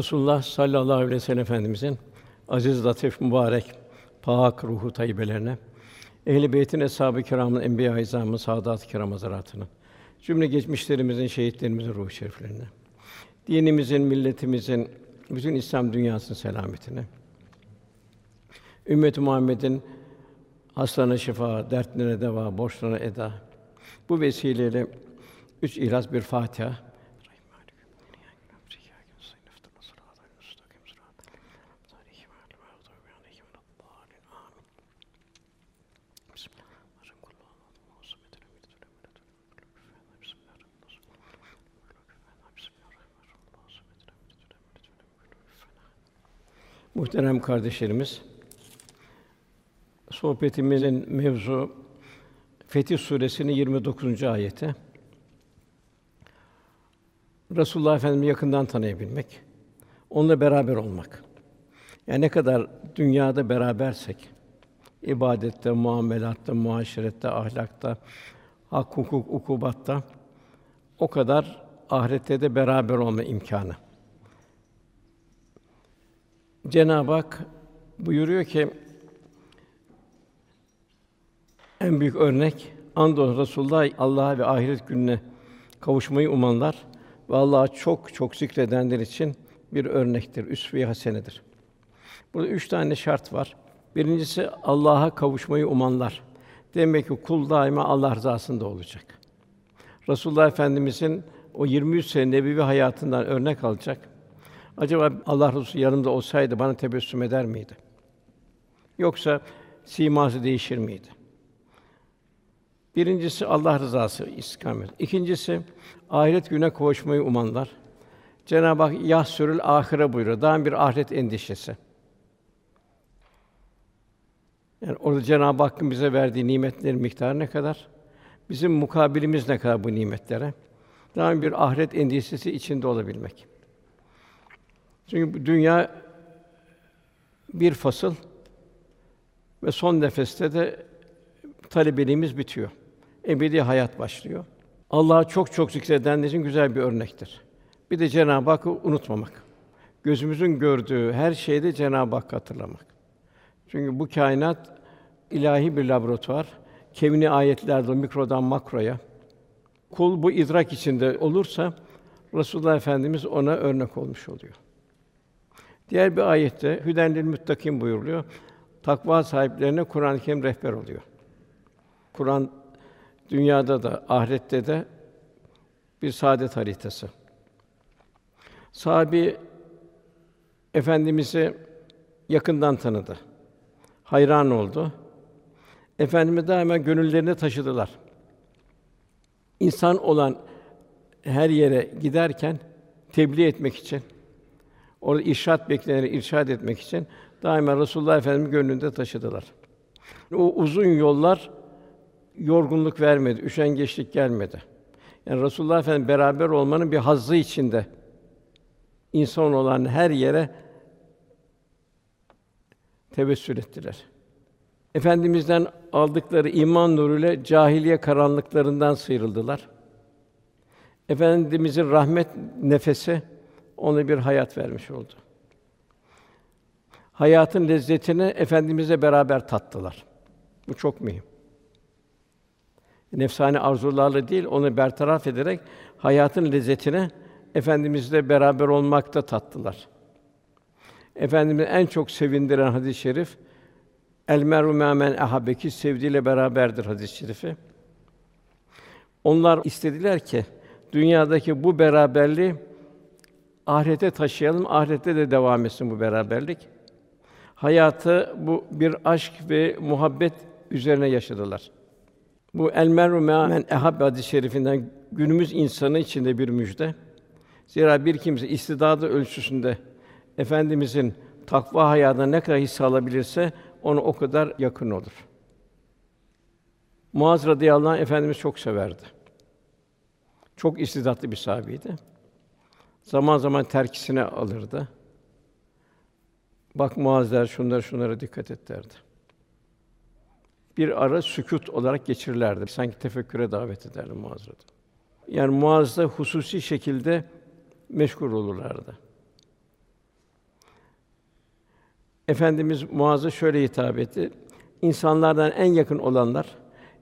Resulullah sallallahu aleyhi ve sellem Efendimizin aziz, latif, mübarek, pak ruhu tayyibelerine, ehl-i beytin eshab-ı kiramın, enbiya-i izamın, saadat-ı kiram cümle geçmişlerimizin, şehitlerimizin ruh şeriflerine, dinimizin, milletimizin, bütün İslam dünyasının selametine, ümmet-i Muhammed'in hastalarına şifa, dertlerine deva, borçlarına eda. Bu vesileyle üç ihlas bir Fatiha. Muhterem kardeşlerimiz, sohbetimizin mevzu Fetih Suresi'nin 29. ayeti. Resulullah Efendimizi yakından tanıyabilmek, onunla beraber olmak. Yani ne kadar dünyada berabersek, ibadette, muamelatta, muaşerette, ahlakta, hak, hukuk, ukubatta o kadar ahirette de beraber olma imkanı. Cenab-ı Hak buyuruyor ki en büyük örnek andolsun Resulullah Allah'a ve ahiret gününe kavuşmayı umanlar ve Allah'a çok çok zikredenler için bir örnektir, üsve-i hasenedir. Burada üç tane şart var. Birincisi Allah'a kavuşmayı umanlar. Demek ki kul daima Allah rızasında olacak. Resulullah Efendimizin o 23 sene nebevi hayatından örnek alacak. Acaba Allah Resulü yanımda olsaydı bana tebessüm eder miydi? Yoksa siması değişir miydi? Birincisi Allah rızası istikamet. İkincisi ahiret güne kavuşmayı umanlar. Cenab-ı Hak yahsürül ahire buyuruyor. Daha bir ahiret endişesi. Yani orada Cenab-ı Hakk'ın bize verdiği nimetlerin miktarı ne kadar? Bizim mukabilimiz ne kadar bu nimetlere? Daha bir ahiret endişesi içinde olabilmek. Çünkü bu dünya bir fasıl ve son nefeste de talebeliğimiz bitiyor. Ebedi hayat başlıyor. Allah'ı çok çok zikredenler için güzel bir örnektir. Bir de Cenab-ı Hakk'ı unutmamak. Gözümüzün gördüğü her şeyde Cenab-ı Hakk'ı hatırlamak. Çünkü bu kainat ilahi bir laboratuvar. Kevni ayetlerde mikrodan makroya. Kul bu idrak içinde olursa Resulullah Efendimiz ona örnek olmuş oluyor. Diğer bir ayette hüdenlil muttakin buyuruluyor. Takva sahiplerine Kur'an-ı Kerim rehber oluyor. Kur'an dünyada da ahirette de bir saadet haritası. Sahabi efendimizi yakından tanıdı. Hayran oldu. Efendimiz daima gönüllerine taşıdılar. İnsan olan her yere giderken tebliğ etmek için, orada irşad bekleneni irşad etmek için daima Resulullah Efendimiz gönlünde taşıdılar. O uzun yollar yorgunluk vermedi, üşengeçlik gelmedi. Yani Resulullah Efendimiz beraber olmanın bir hazzı içinde insan olan her yere tevessül ettiler. Efendimizden aldıkları iman nuruyla cahiliye karanlıklarından sıyrıldılar. Efendimizin rahmet nefesi ona bir hayat vermiş oldu. Hayatın lezzetini efendimizle beraber tattılar. Bu çok mühim. Nefsani arzularla değil, onu bertaraf ederek hayatın lezzetini efendimizle beraber olmakta tattılar. Efendimiz en çok sevindiren hadis-i şerif El meru men ahabeki sevdiğiyle beraberdir hadis-i şerifi. Onlar istediler ki dünyadaki bu beraberliği ahirete taşıyalım, ahirette de devam etsin bu beraberlik. Hayatı bu bir aşk ve muhabbet üzerine yaşadılar. Bu el meru men ehab hadis-i şerifinden günümüz insanı için de bir müjde. Zira bir kimse istidadı ölçüsünde efendimizin takva hayatına ne kadar hisse alabilirse ona o kadar yakın olur. Muaz radıyallahu anh efendimiz çok severdi. Çok istidatlı bir sahabeydi. Zaman zaman terkisine alırdı. Bak Muaz der, şunlara şunlara dikkat et derdi. Bir ara sükût olarak geçirirlerdi. Sanki tefekküre davet ederdi Muaz Yani Muaz'da hususi şekilde meşgul olurlardı. Efendimiz Muaz'a şöyle hitap etti. İnsanlardan en yakın olanlar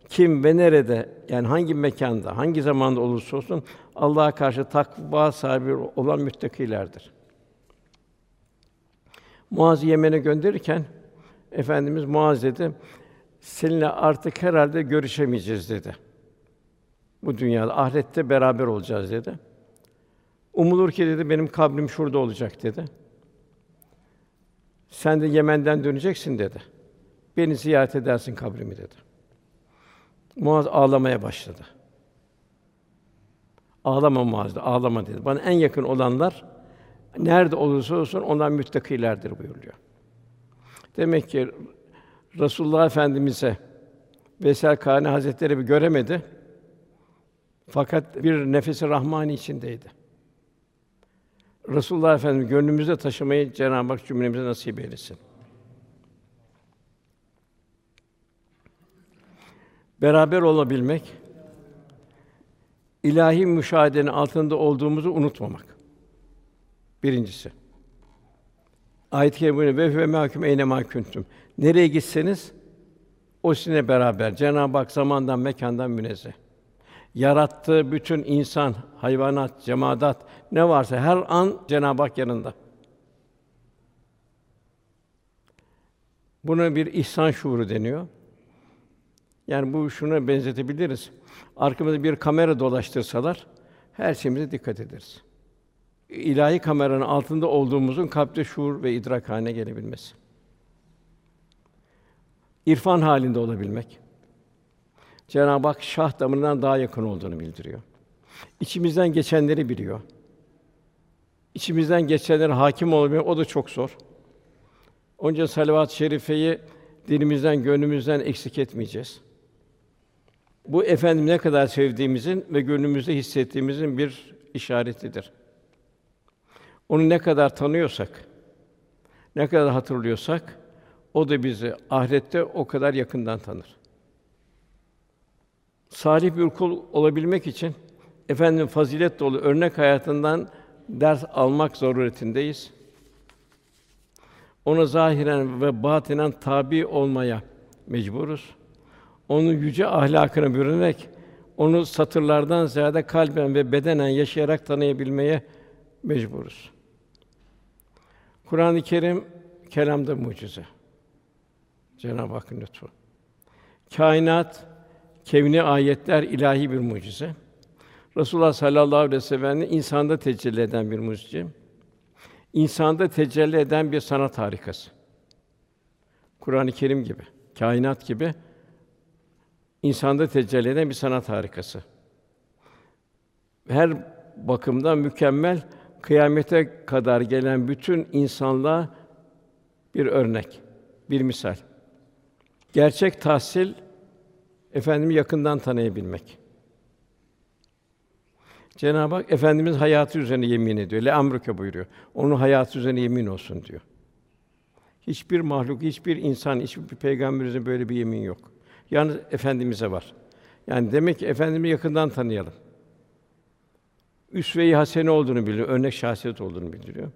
kim ve nerede yani hangi mekanda, hangi zamanda olursa olsun Allah'a karşı takva sahibi olan müttakilerdir. Muaz'ı Yemen'e gönderirken Efendimiz Muaz dedi, seninle artık herhalde görüşemeyeceğiz dedi. Bu dünyada, ahirette beraber olacağız dedi. Umulur ki dedi benim kabrim şurada olacak dedi. Sen de Yemen'den döneceksin dedi. Beni ziyaret edersin kabrimi dedi. Muaz ağlamaya başladı. Ağlama Muaz, ağlama dedi. Bana en yakın olanlar nerede olursa olsun onlar müttakilerdir buyuruyor. Demek ki Resulullah Efendimize Vesel Kâne Hazretleri bir göremedi. Fakat bir nefesi rahmani içindeydi. Resulullah Efendimiz gönlümüzde taşımayı Cenab-ı Hak cümlemize nasip eylesin. Beraber olabilmek, ilahi müşahedenin altında olduğumuzu unutmamak. Birincisi. Ayet-i kerime ve ve mahkum eyne mahkuntum. Nereye gitseniz o sizinle beraber. Cenab-ı Hak zamandan, mekandan münezzeh. Yarattığı bütün insan, hayvanat, cemaat ne varsa her an Cenab-ı Hak yanında. Buna bir ihsan şuuru deniyor. Yani bu şuna benzetebiliriz. Arkamızda bir kamera dolaştırsalar her şeyimize dikkat ederiz. İlahi kameranın altında olduğumuzun kalpte şuur ve idrak haline gelebilmesi. İrfan halinde olabilmek. Cenab-ı Hak şah damarından daha yakın olduğunu bildiriyor. İçimizden geçenleri biliyor. İçimizden geçenlere hakim olmak o da çok zor. Onca salavat-ı şerifeyi dilimizden, gönlümüzden eksik etmeyeceğiz. Bu efendim ne kadar sevdiğimizin ve gönlümüzde hissettiğimizin bir işaretidir. Onu ne kadar tanıyorsak, ne kadar hatırlıyorsak o da bizi ahirette o kadar yakından tanır. Salih bir kul olabilmek için efendim fazilet dolu örnek hayatından ders almak zaruretindeyiz. Ona zahiren ve batinen tabi olmaya mecburuz. Onun yüce ahlakına bürünerek onu satırlardan ziyade kalben ve bedenen yaşayarak tanıyabilmeye mecburuz. Kur'an-ı Kerim kelamda mucize. Cenab-ı Hakk'ın lütfu. Kainat, kevni ayetler ilahi bir mucize. Resulullah sallallahu aleyhi ve sellem insanda tecelli eden bir mucize. İnsanda tecelli eden bir sanat harikası. Kur'an-ı Kerim gibi, kainat gibi insanda tecelli eden bir sanat harikası. Her bakımdan mükemmel, kıyamete kadar gelen bütün insanlığa bir örnek, bir misal. Gerçek tahsil efendimi yakından tanıyabilmek. Cenab-ı Hak efendimiz hayatı üzerine yemin ediyor. Le amruke buyuruyor. Onun hayatı üzerine yemin olsun diyor. Hiçbir mahluk, hiçbir insan, hiçbir peygamberimizin böyle bir yemin yok. Yalnız efendimize var. Yani demek ki efendimizi yakından tanıyalım. Üsve-i hasene olduğunu biliyor, örnek şahsiyet olduğunu bildiriyor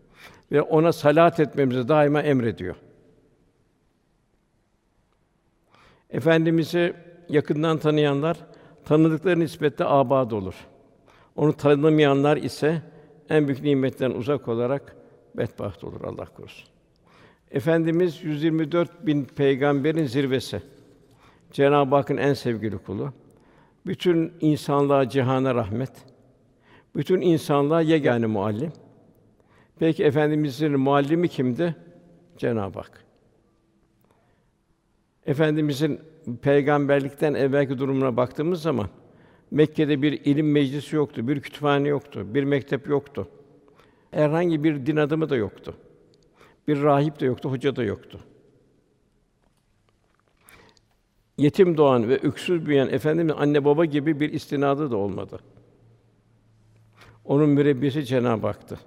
ve ona salat etmemizi daima emrediyor. Efendimizi yakından tanıyanlar tanıdıkları nispette abad olur. Onu tanımayanlar ise en büyük nimetten uzak olarak bedbaht olur Allah korusun. Efendimiz 124 bin peygamberin zirvesi. Cenab-ı Hakk'ın en sevgili kulu. Bütün insanlığa cihana rahmet. Bütün insanlığa yegâne muallim. Peki efendimizin muallimi kimdi? Cenab-ı Hak. Efendimizin peygamberlikten evvelki durumuna baktığımız zaman Mekke'de bir ilim meclisi yoktu, bir kütüphane yoktu, bir mektep yoktu. Herhangi bir din adamı da yoktu. Bir rahip de yoktu, hoca da yoktu. Yetim doğan ve öksüz büyüyen efendimiz anne baba gibi bir istinadı da olmadı. Onun mürebbisi Cenab-ı Hak'tı.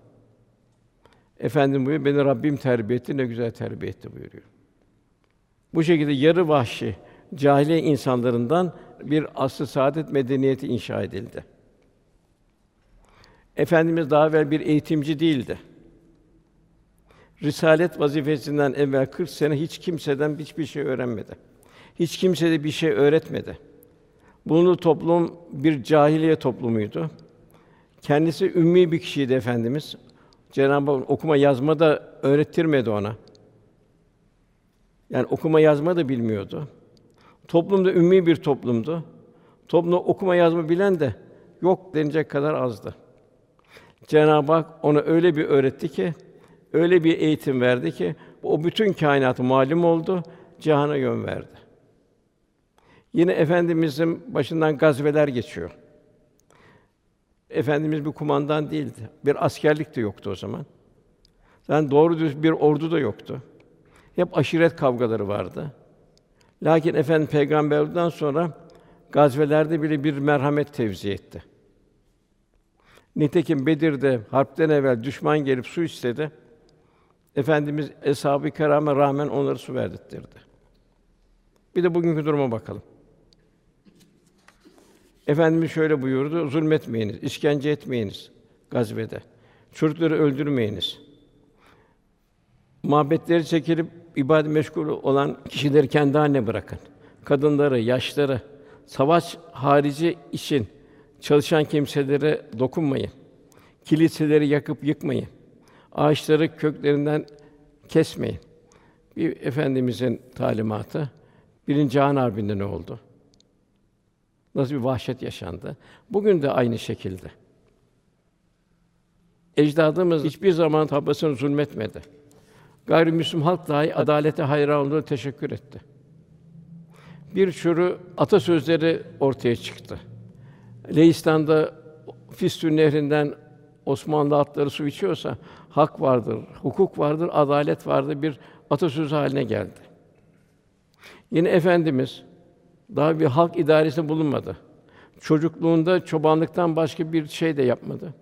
Efendim buyuruyor, beni Rabbim terbiye etti, ne güzel terbiye etti buyuruyor. Bu şekilde yarı vahşi cahiliye insanlarından bir asr saadet medeniyeti inşa edildi. Efendimiz daha evvel bir eğitimci değildi. Risalet vazifesinden evvel 40 sene hiç kimseden hiçbir şey öğrenmedi. Hiç kimse de bir şey öğretmedi. Bulunduğu toplum bir cahiliye toplumuydu. Kendisi ümmi bir kişiydi efendimiz. Cenab-ı Hak okuma yazma da öğrettirmedi ona. Yani okuma yazma da bilmiyordu. Toplumda ümmi bir toplumdu. Toplumda okuma yazma bilen de yok denecek kadar azdı. Cenab-ı Hak ona öyle bir öğretti ki, öyle bir eğitim verdi ki o bütün kainatı malum oldu, cihana yön verdi. Yine efendimizin başından gazveler geçiyor. Efendimiz bir kumandan değildi. Bir askerlik de yoktu o zaman. Yani doğru düz bir ordu da yoktu. Hep aşiret kavgaları vardı. Lakin efendim peygamberden sonra gazvelerde bile bir merhamet tevzi etti. Nitekim Bedir'de harpten evvel düşman gelip su istedi. Efendimiz eshab-ı kirama rağmen onları su verdirtti. Bir de bugünkü duruma bakalım. Efendimiz şöyle buyurdu: Zulmetmeyiniz, işkence etmeyiniz gazvede. Çocukları öldürmeyiniz. Muhabbetleri çekilip ibadet meşgul olan kişileri kendi haline bırakın. Kadınları, yaşları, savaş harici için çalışan kimselere dokunmayın. Kiliseleri yakıp yıkmayın. Ağaçları köklerinden kesmeyin. Bir efendimizin talimatı. Birinci Cihan Harbi'nde ne oldu? Nasıl bir vahşet yaşandı? Bugün de aynı şekilde. Ecdadımız hiçbir zaman tabasını zulmetmedi. Gayrimüslim halk dahi adalete hayran olduğunu teşekkür etti. Bir sürü atasözleri ortaya çıktı. Leistan'da Fistül Nehri'nden Osmanlı atları su içiyorsa hak vardır, hukuk vardır, adalet vardır bir atasözü haline geldi. Yine efendimiz daha bir halk idaresi bulunmadı. Çocukluğunda çobanlıktan başka bir şey de yapmadı.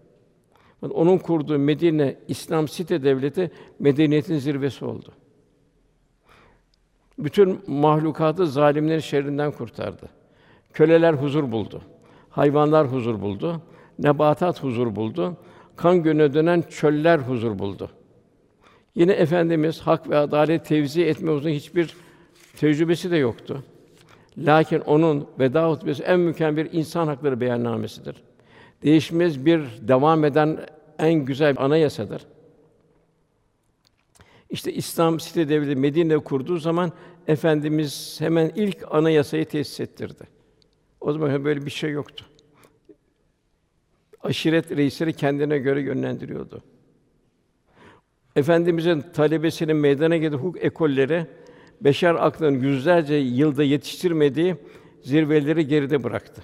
Onun kurduğu Medine İslam site devleti medeniyetin zirvesi oldu. Bütün mahlukatı zalimlerin şerrinden kurtardı. Köleler huzur buldu. Hayvanlar huzur buldu. Nebatat huzur buldu. Kan gönüne dönen çöller huzur buldu. Yine efendimiz hak ve adalet tevzi etme uzun hiçbir tecrübesi de yoktu. Lakin onun veda hutbesi en mükemmel bir insan hakları beyannamesidir. Değişmez bir devam eden en güzel anayasadır. İşte İslam site devleti Medine kurduğu zaman efendimiz hemen ilk anayasayı tesis ettirdi. O zaman böyle bir şey yoktu. Aşiret reisleri kendine göre yönlendiriyordu. Efendimizin talebesinin meydana geldiği hukuk ekolleri beşer aklının yüzlerce yılda yetiştirmediği zirveleri geride bıraktı.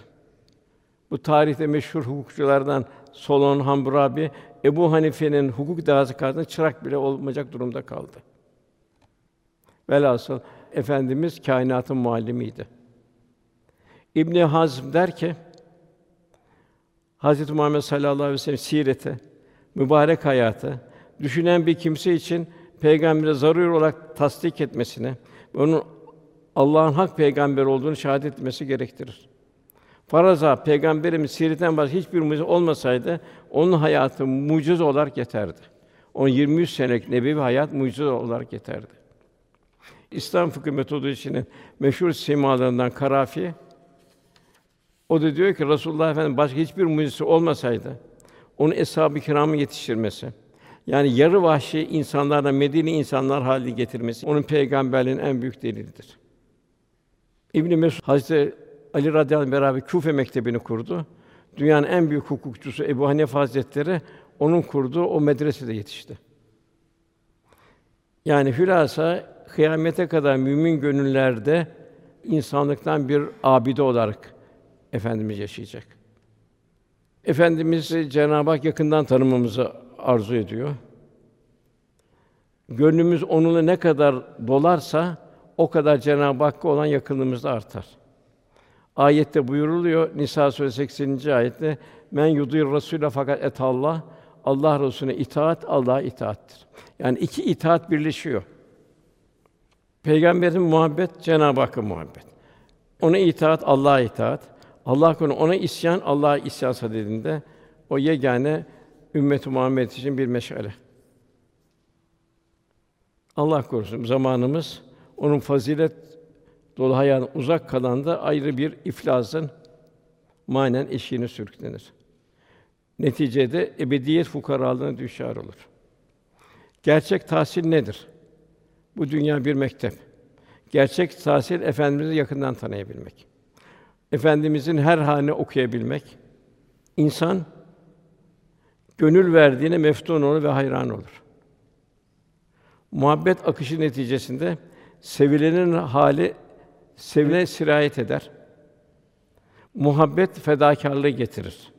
Bu tarihte meşhur hukukçulardan Solon Hammurabi, Ebu Hanife'nin hukuk dahası karşısında çırak bile olmayacak durumda kaldı. Velhasıl efendimiz kainatın muallimiydi. İbn Hazm der ki Hazreti Muhammed sallallahu aleyhi ve sellem sireti, mübarek hayatı düşünen bir kimse için peygambere zaruri olarak tasdik etmesini onun Allah'ın hak peygamber olduğunu şahadet etmesi gerektirir. Faraza peygamberimiz sireten başka hiçbir mucize olmasaydı onun hayatı mucize olarak yeterdi. On 23 senelik nebevi hayat mucize olarak yeterdi. İslam fıkıh metodolojisinin meşhur simalarından Karafi o da diyor ki Resulullah Efendimiz başka hiçbir mucizesi olmasaydı onu eshab-ı kiramı yetiştirmesi, yani yarı vahşi insanlardan Medine insanlar haline getirmesi onun peygamberliğinin en büyük delilidir. İbn Mesud Hazreti Ali radıyallahu anh beraber Küfe mektebini kurdu. Dünyanın en büyük hukukçusu Ebu Hanife Hazretleri onun kurduğu o medresede yetişti. Yani hülasa kıyamete kadar mümin gönüllerde insanlıktan bir abide olarak efendimiz yaşayacak. Efendimiz Cenab-ı Hak yakından tanımamızı arzu ediyor. Gönlümüz onunla ne kadar dolarsa o kadar Cenab-ı Hakk'a olan yakınlığımız da artar. Ayette buyuruluyor Nisa suresi 80. ayette men yudir rasûle fakat et Allah Allah Resulüne itaat Allah'a itaattir. Yani iki itaat birleşiyor. Peygamberin muhabbet Cenab-ı Hakk'a muhabbet. Ona itaat Allah'a itaat. Allah konu ona isyan Allah'a isyan sadedinde o yegane ümmet-i Muhammed için bir meşale. Allah korusun zamanımız onun fazilet dolu hayatın uzak kalan da ayrı bir iflasın manen eşiğine sürüklenir. Neticede ebediyet fukaralığına düşer olur. Gerçek tahsil nedir? Bu dünya bir mektep. Gerçek tahsil efendimizi yakından tanıyabilmek. Efendimizin her halini okuyabilmek. İnsan gönül verdiğine meftun olur ve hayran olur. Muhabbet akışı neticesinde sevilenin hali sevile sirayet eder. Muhabbet fedakarlığı getirir.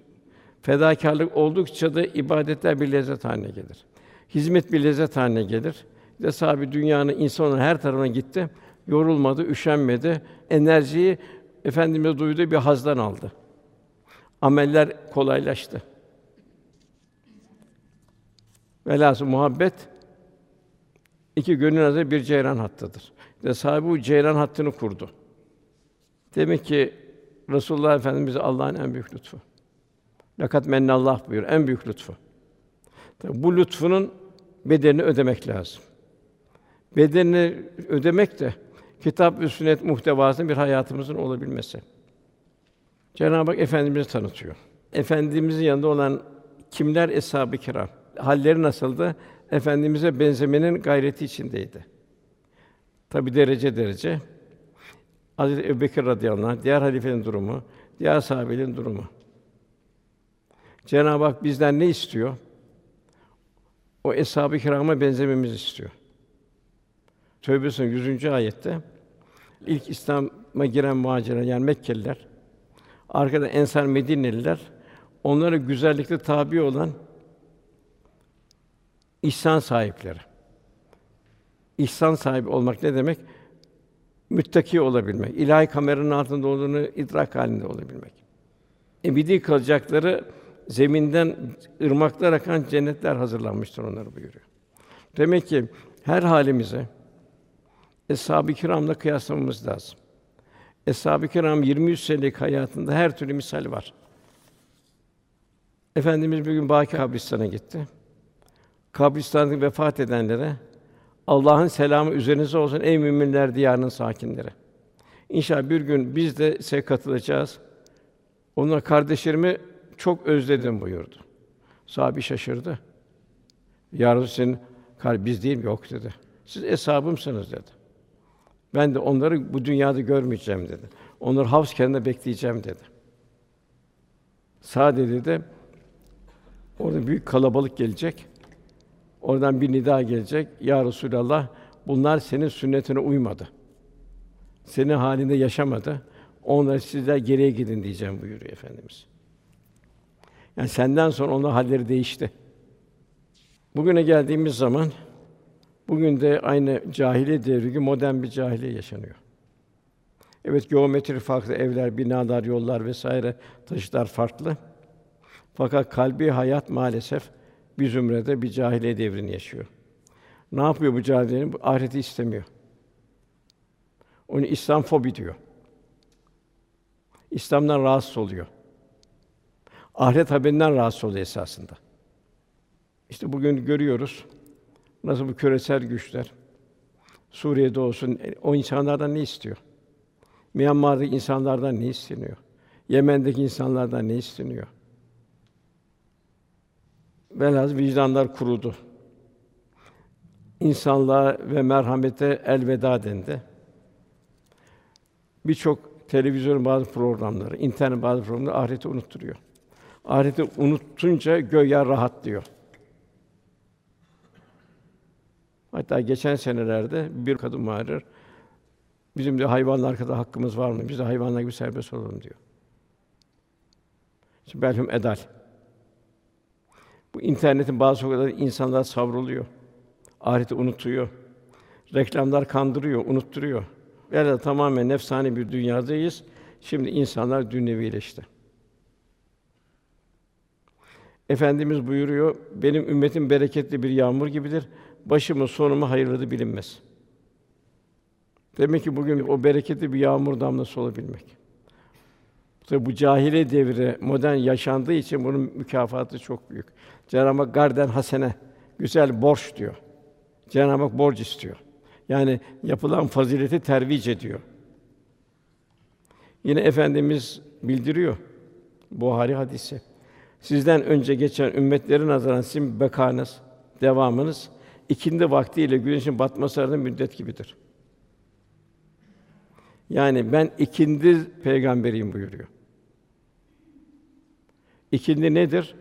Fedakarlık oldukça da ibadetler bir lezzet haline gelir. Hizmet bir lezzet haline gelir. İşte sahibi dünyanın insanın her tarafına gitti. Yorulmadı, üşenmedi. Enerjiyi efendimize duyduğu bir hazdan aldı. Ameller kolaylaştı. Velhâsıl muhabbet iki gönül arasında bir ceyran hattıdır. Ve sahibi bu ceyran hattını kurdu. Demek ki Resulullah Efendimiz Allah'ın en büyük lütfu. Lakat mennallah buyur en büyük lütfu. Tabi bu lütfunun bedelini ödemek lazım. Bedelini ödemek de kitap ve sünnet muhtevasının bir hayatımızın olabilmesi. Cenab-ı Hak efendimizi tanıtıyor. Efendimizin yanında olan kimler eshab-ı kiram? Halleri nasıldı? Efendimize benzemenin gayreti içindeydi. Tabi derece derece. Hazreti Ebubekir radıyallahu anh, diğer halifenin durumu, diğer sahabelerin durumu. Cenab-ı Hak bizden ne istiyor? O eshab-ı kirama benzememizi istiyor. Tövbe Suresi 100. ayette ilk İslam'a giren muhacirler yani Mekkeliler, arkada Ensar Medineliler, onlara güzellikte tabi olan ihsan sahipleri. İhsan sahibi olmak ne demek? Müttaki olabilmek, ilahi kameranın altında olduğunu idrak halinde olabilmek. Ebedi kalacakları zeminden ırmaklar akan cennetler hazırlanmıştır onları buyuruyor. Demek ki her halimize Eshab-ı Kiram'la kıyaslamamız lazım. Eshab-ı Kiram 23 senelik hayatında her türlü misal var. Efendimiz bir gün Baki kabristan'a gitti. Kabristan'da vefat edenlere Allah'ın selamı üzerinize olsun ey müminler diyarının sakinleri. İnşallah bir gün biz de size katılacağız. Ona kardeşlerimi çok özledim buyurdu. Sahabi şaşırdı. Ya Resulallah, biz değil mi? Yok dedi. Siz eshabımsınız dedi. Ben de onları bu dünyada görmeyeceğim dedi. Onları havz kenarında bekleyeceğim dedi. Sadece de orada büyük kalabalık gelecek. Oradan bir nida gelecek. Ya Resulallah, bunlar senin sünnetine uymadı. Senin halinde yaşamadı. Onları sizler geriye gidin diyeceğim buyuruyor efendimiz. Yani senden sonra onun halleri değişti. Bugüne geldiğimiz zaman bugün de aynı cahiliye devri gibi modern bir cahiliye yaşanıyor. Evet geometri farklı, evler, binalar, yollar vesaire taşıtlar farklı. Fakat kalbi hayat maalesef bir zümrede bir cahiliye devrini yaşıyor. Ne yapıyor bu cahiliyenin? Ahireti istemiyor. Onu İslam fobi diyor. İslam'dan rahatsız oluyor. Ahiret haberinden rahatsız oluyor esasında. İşte bugün görüyoruz nasıl bu küresel güçler Suriye'de olsun o insanlardan ne istiyor? Myanmar'daki insanlardan ne isteniyor? Yemen'deki insanlardan ne isteniyor? Velhâsıl vicdanlar kurudu. İnsanlığa ve merhamete elveda dendi. Birçok televizyon bazı programları, internet bazı programları ahireti unutturuyor. Ahireti unutunca göya rahat diyor. Hatta geçen senelerde bir kadın bağırır, bizim de hayvanlar kadar hakkımız var mı? Biz de hayvanlar gibi serbest olalım diyor. Şimdi belhum edal. Bu internetin bazı sokaklarda insanlar savruluyor. Ahireti unutuyor. Reklamlar kandırıyor, unutturuyor. Yani tamamen nefsani bir dünyadayız. Şimdi insanlar dünyevileşti. Efendimiz buyuruyor, benim ümmetim bereketli bir yağmur gibidir. Başımı sonumu hayırlıdır bilinmez. Demek ki bugün o bereketli bir yağmur damlası olabilmek. Tabi bu cahile devri modern yaşandığı için bunun mükafatı çok büyük. Cenab-ı Hak garden hasene güzel borç diyor. Cenab-ı Hak borç istiyor. Yani yapılan fazileti tervic ediyor. Yine efendimiz bildiriyor Buhari hadisi. Sizden önce geçen ümmetlerin nazaran sizin bekanız, devamınız ikindi vaktiyle güneşin batması arasında müddet gibidir. Yani ben ikindi peygamberiyim buyuruyor. İkindi nedir?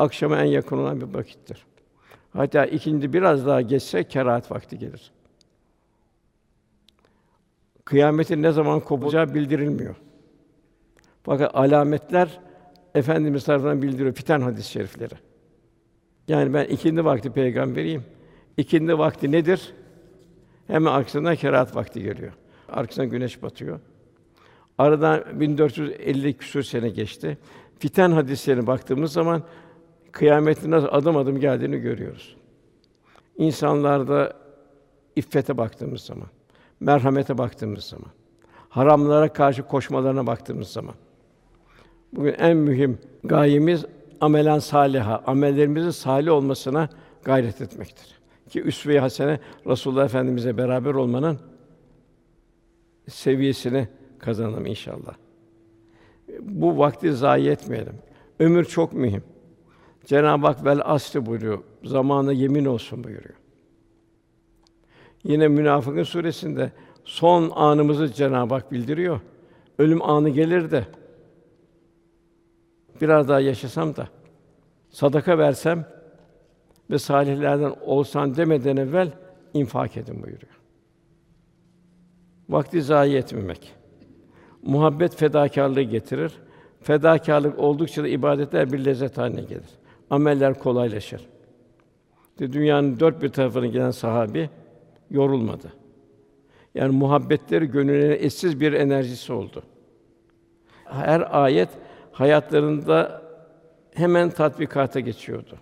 Akşama en yakın olan bir vakittir. Hatta ikindi biraz daha geçse kerahat vakti gelir. Kıyametin ne zaman kopacağı bildirilmiyor. Fakat alametler Efendimiz tarafından bildiriyor fitan hadis-i şerifleri. Yani ben ikindi vakti peygamberiyim. İkindi vakti nedir? Hemen arkasından kerahat vakti geliyor. Arkasından güneş batıyor. Aradan 1450 küsur sene geçti. Fitan hadislerine baktığımız zaman kıyametin nasıl adım adım geldiğini görüyoruz. İnsanlarda iffete baktığımız zaman, merhamete baktığımız zaman, haramlara karşı koşmalarına baktığımız zaman bugün en mühim gayemiz amelen saliha, amellerimizin salih olmasına gayret etmektir. Ki üsve-i hasene Resulullah Efendimize beraber olmanın seviyesini kazanalım inşallah. Bu vakti zayi etmeyelim. Ömür çok mühim. Cenab-ı Hak vel asri buyuruyor. Zamanı yemin olsun buyuruyor. Yine Münafıkın suresinde son anımızı Cenab-ı Hak bildiriyor. Ölüm anı gelir de biraz daha yaşasam da sadaka versem ve salihlerden olsan demeden evvel infak edin buyuruyor. Vakti zayi etmemek. Muhabbet fedakarlığı getirir. Fedakarlık oldukça da ibadetler bir lezzet haline gelir. Ameller kolaylaşır. Dünyanın dört bir tarafına giden sahabi yorulmadı. Yani muhabbetleri gönüllerine eşsiz bir enerjisi oldu. Her ayet hayatlarında hemen tatbikata geçiyordu.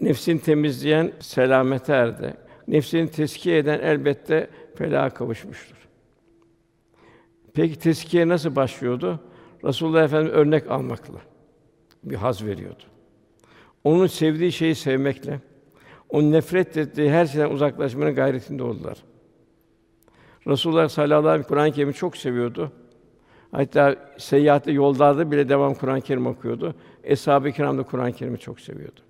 Nefsini temizleyen selamete erdi. Nefsini teskiye eden elbette felaha kavuşmuştur. Peki teskiye nasıl başlıyordu? Resulullah Efendimiz örnek almakla bir haz veriyordu. Onun sevdiği şeyi sevmekle, onun nefret ettiği her şeyden uzaklaşmanın gayretinde oldular. Resulullah sallallahu aleyhi ve Kur'an-ı Kerim'i çok seviyordu. Hatta seyahatte yollarda bile devam Kur'an-ı Kerim okuyordu. Eshab-ı Kiram da Kur'an-ı Kerim'i çok seviyordu.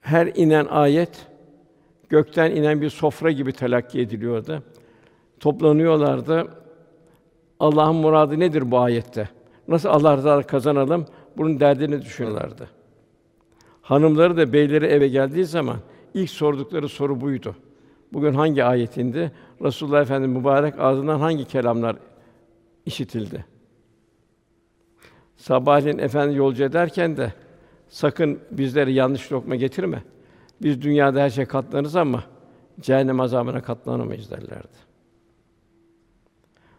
Her inen ayet gökten inen bir sofra gibi telakki ediliyordu. Toplanıyorlardı. Allah'ın muradı nedir bu ayette? Nasıl Allah rızası kazanalım? Bunun derdini düşünüyorlardı. Hanımları da beyleri eve geldiği zaman ilk sordukları soru buydu. Bugün hangi ayetinde Resulullah Efendimiz mübarek ağzından hangi kelamlar işitildi? Sabahleyin efendi yolcu ederken de sakın bizlere yanlış lokma getirme. Biz dünyada her şey katlanırız ama cehennem azabına katlanamayız derlerdi.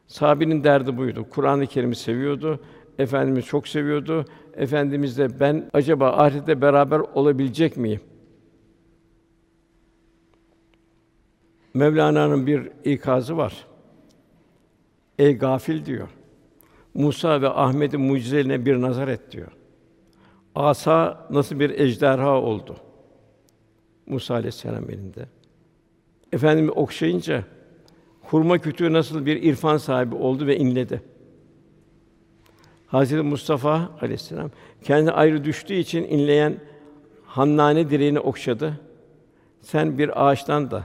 Sahabenin derdi buydu. Kur'an-ı Kerim'i seviyordu. Efendimiz çok seviyordu. Efendimiz de ben acaba ahirette beraber olabilecek miyim? Mevlana'nın bir ikazı var. Ey gafil diyor. Musa ve Ahmet'in mucizelerine bir nazar et diyor. Asa nasıl bir ejderha oldu? Musa aleyhisselam elinde. Efendimi okşayınca hurma kütüğü nasıl bir irfan sahibi oldu ve inledi. Hazreti Mustafa aleyhisselam kendi ayrı düştüğü için inleyen Hannane direğini okşadı. Sen bir ağaçtan da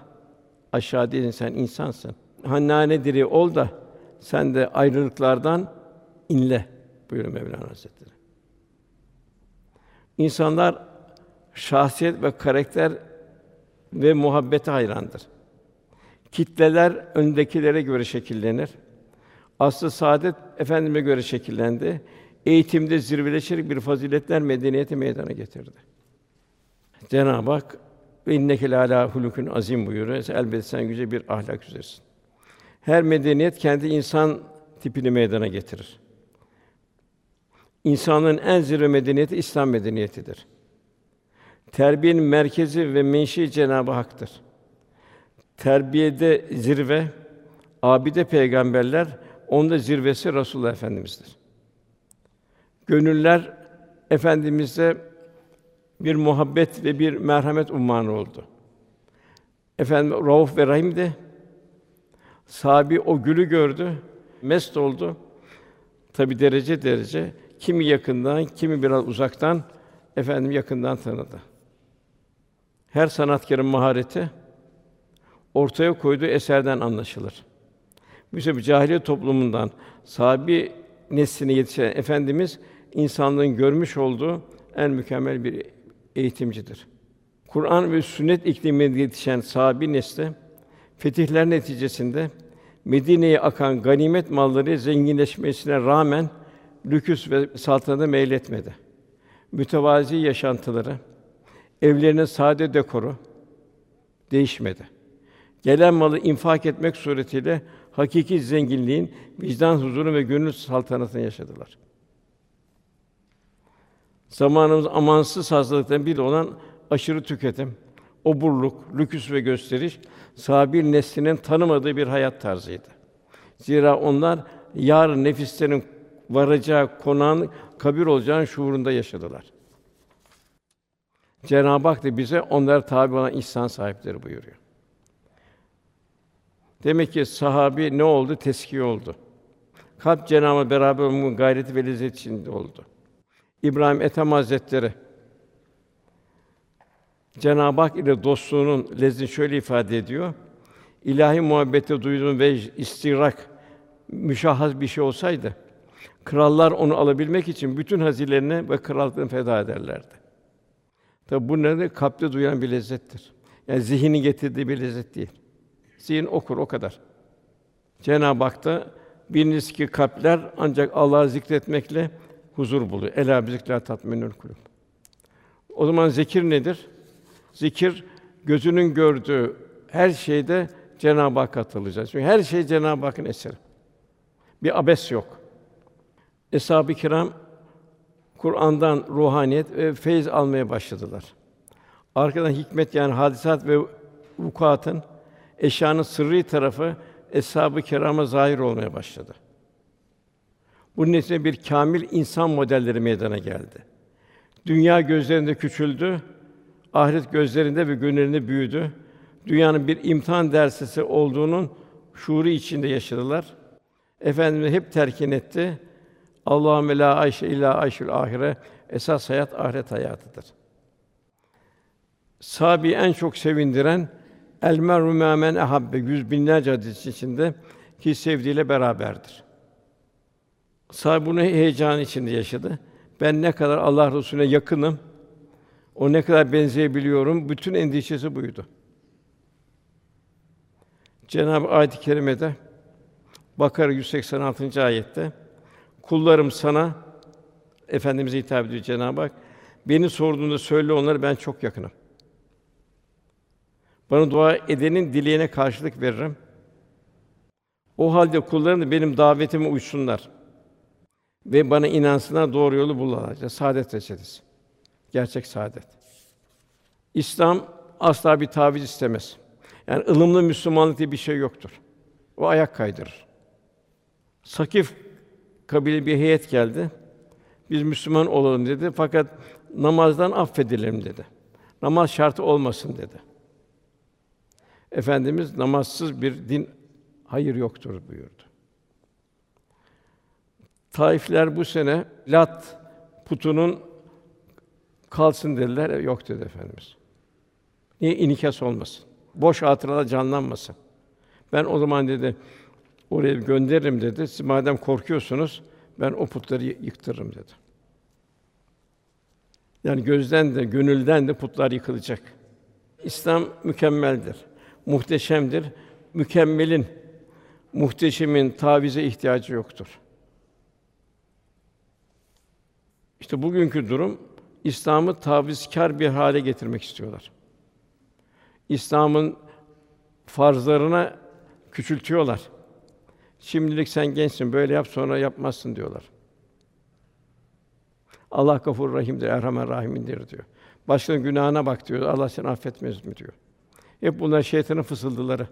aşağı değilsin, sen insansın. Hannane direği ol da sen de ayrılıklardan inle buyuruyor Mevlana Hazretleri. İnsanlar şahsiyet ve karakter ve muhabbete hayrandır. Kitleler öndekilere göre şekillenir. Aslı saadet efendime göre şekillendi. Eğitimde zirveleşerek bir faziletler medeniyeti meydana getirdi. Cenab-ı Hak inneke lâlâ hulukun azim buyuruyor. Elbette sen yüce bir ahlak üzeresin. Her medeniyet kendi insan tipini meydana getirir. İnsanın en zirve medeniyeti İslam medeniyetidir. Terbiyenin merkezi ve menşei Cenab-ı Hak'tır. Terbiyede zirve abide peygamberler, onda zirvesi Resulullah Efendimiz'dir. Gönüller efendimize bir muhabbet ve bir merhamet ummanı oldu. Efendim Rauf ve Rahim de sahabi o gülü gördü, mest oldu. Tabi derece derece kimi yakından, kimi biraz uzaktan efendim yakından tanıdı. Her sanatkarın mahareti ortaya koyduğu eserden anlaşılır. Sebeple cahiliye toplumundan sahabi nesline yetişen efendimiz insanlığın görmüş olduğu en mükemmel bir eğitimcidir. Kur'an ve sünnet ikliminde yetişen sahabi nesli fetihler neticesinde Medine'ye akan ganimet malları zenginleşmesine rağmen lüküs ve saltanata meyletmedi. Mütevazi yaşantıları, evlerinin sade dekoru değişmedi. Gelen malı infak etmek suretiyle hakiki zenginliğin vicdan huzuru ve gönül saltanatını yaşadılar. Zamanımız amansız hastalıktan biri olan aşırı tüketim, oburluk, lüküs ve gösteriş sahabi neslinin tanımadığı bir hayat tarzıydı. Zira onlar yarın nefislerin varacağı konağın kabir olacağının şuurunda yaşadılar. Cenab-ı Hak da bize onlar tabi olan ihsan sahipleri buyuruyor. Demek ki sahabi ne oldu? Teskiye oldu. Kalp Cenab-ı beraber olmanın gayreti ve lezzet içinde oldu. İbrahim Ethem Hazretleri Cenab-ı Hak ile dostluğunun lezzetini şöyle ifade ediyor. İlahi muhabbete duyduğun ve istirak müşahhas bir şey olsaydı krallar onu alabilmek için bütün hazinelerini ve krallıklarını feda ederlerdi. Tabi bu ne de kalpte duyan bir lezzettir. Yani zihni getirdiği bir lezzet değil. Zihin okur o kadar. Cenab-ı Hak da biliniz ki kalpler ancak Allah'ı zikretmekle huzur buluyor. Ela bizikla tatminül kulub. O zaman zikir nedir? Zikir gözünün gördüğü her şeyde Cenab-ı Hak hatırlayacağız. Çünkü her şey Cenab-ı Hakk'ın eseri. Bir abes yok. Eshab-ı kiram Kur'an'dan ruhaniyet ve feyiz almaya başladılar. Arkadan hikmet yani hadisat ve vukuatın eşyanın sırrı tarafı eshab-ı kirama zahir olmaya başladı. Bunun neticesinde bir kamil insan modelleri meydana geldi. Dünya gözlerinde küçüldü, ahiret gözlerinde ve gönüllerinde büyüdü. Dünyanın bir imtihan dersisi olduğunun şuuru içinde yaşadılar. Efendimiz hep terkin etti. Allahümme la ayşe illa ayşül ahire. Esas hayat ahiret hayatıdır. Sabi en çok sevindiren el meru men ehabbe yüz binlerce hadis içinde ki sevdiğiyle beraberdir. Sahabe bunu heyecan içinde yaşadı. Ben ne kadar Allah Resulüne yakınım, o ne kadar benzeyebiliyorum, bütün endişesi buydu. Cenab-ı Ayet-i kerimede Bakara 186. ayette kullarım sana efendimize hitap ediyor Cenab-ı Hak. Beni sorduğunda söyle onlara ben çok yakınım. Bana dua edenin dileğine karşılık veririm. O halde kullarım da benim davetime uysunlar ve bana inansınlar, doğru yolu bulurlar. Saadet reçetesi. Gerçek saadet. İslam asla bir taviz istemez. Yani ılımlı Müslümanlık diye bir şey yoktur. O ayak kaydırır. Sakif kabile bir heyet geldi. Biz Müslüman olalım dedi. Fakat namazdan affedilelim dedi. Namaz şartı olmasın dedi. Efendimiz namazsız bir din hayır yoktur buyurdu. Taifler bu sene Lat putunun kalsın dediler. E, yok dedi efendimiz. Niye inikas olmasın? Boş hatıralar canlanmasın. Ben o zaman dedi oraya gönderirim dedi. Siz madem korkuyorsunuz ben o putları yıktırırım dedi. Yani gözden de gönülden de putlar yıkılacak. İslam mükemmeldir, muhteşemdir. Mükemmelin, muhteşemin tavize ihtiyacı yoktur. İşte bugünkü durum İslam'ı tavizkar bir hale getirmek istiyorlar. İslam'ın farzlarına küçültüyorlar. Şimdilik sen gençsin, böyle yap, sonra yapmazsın diyorlar. Allah Gafur Rahim'dir, Erhamen Rahim'indir diyor. Başkanın günahına bak diyor, Allah seni affetmez mi diyor. Hep bunlar şeytanın fısıldıları.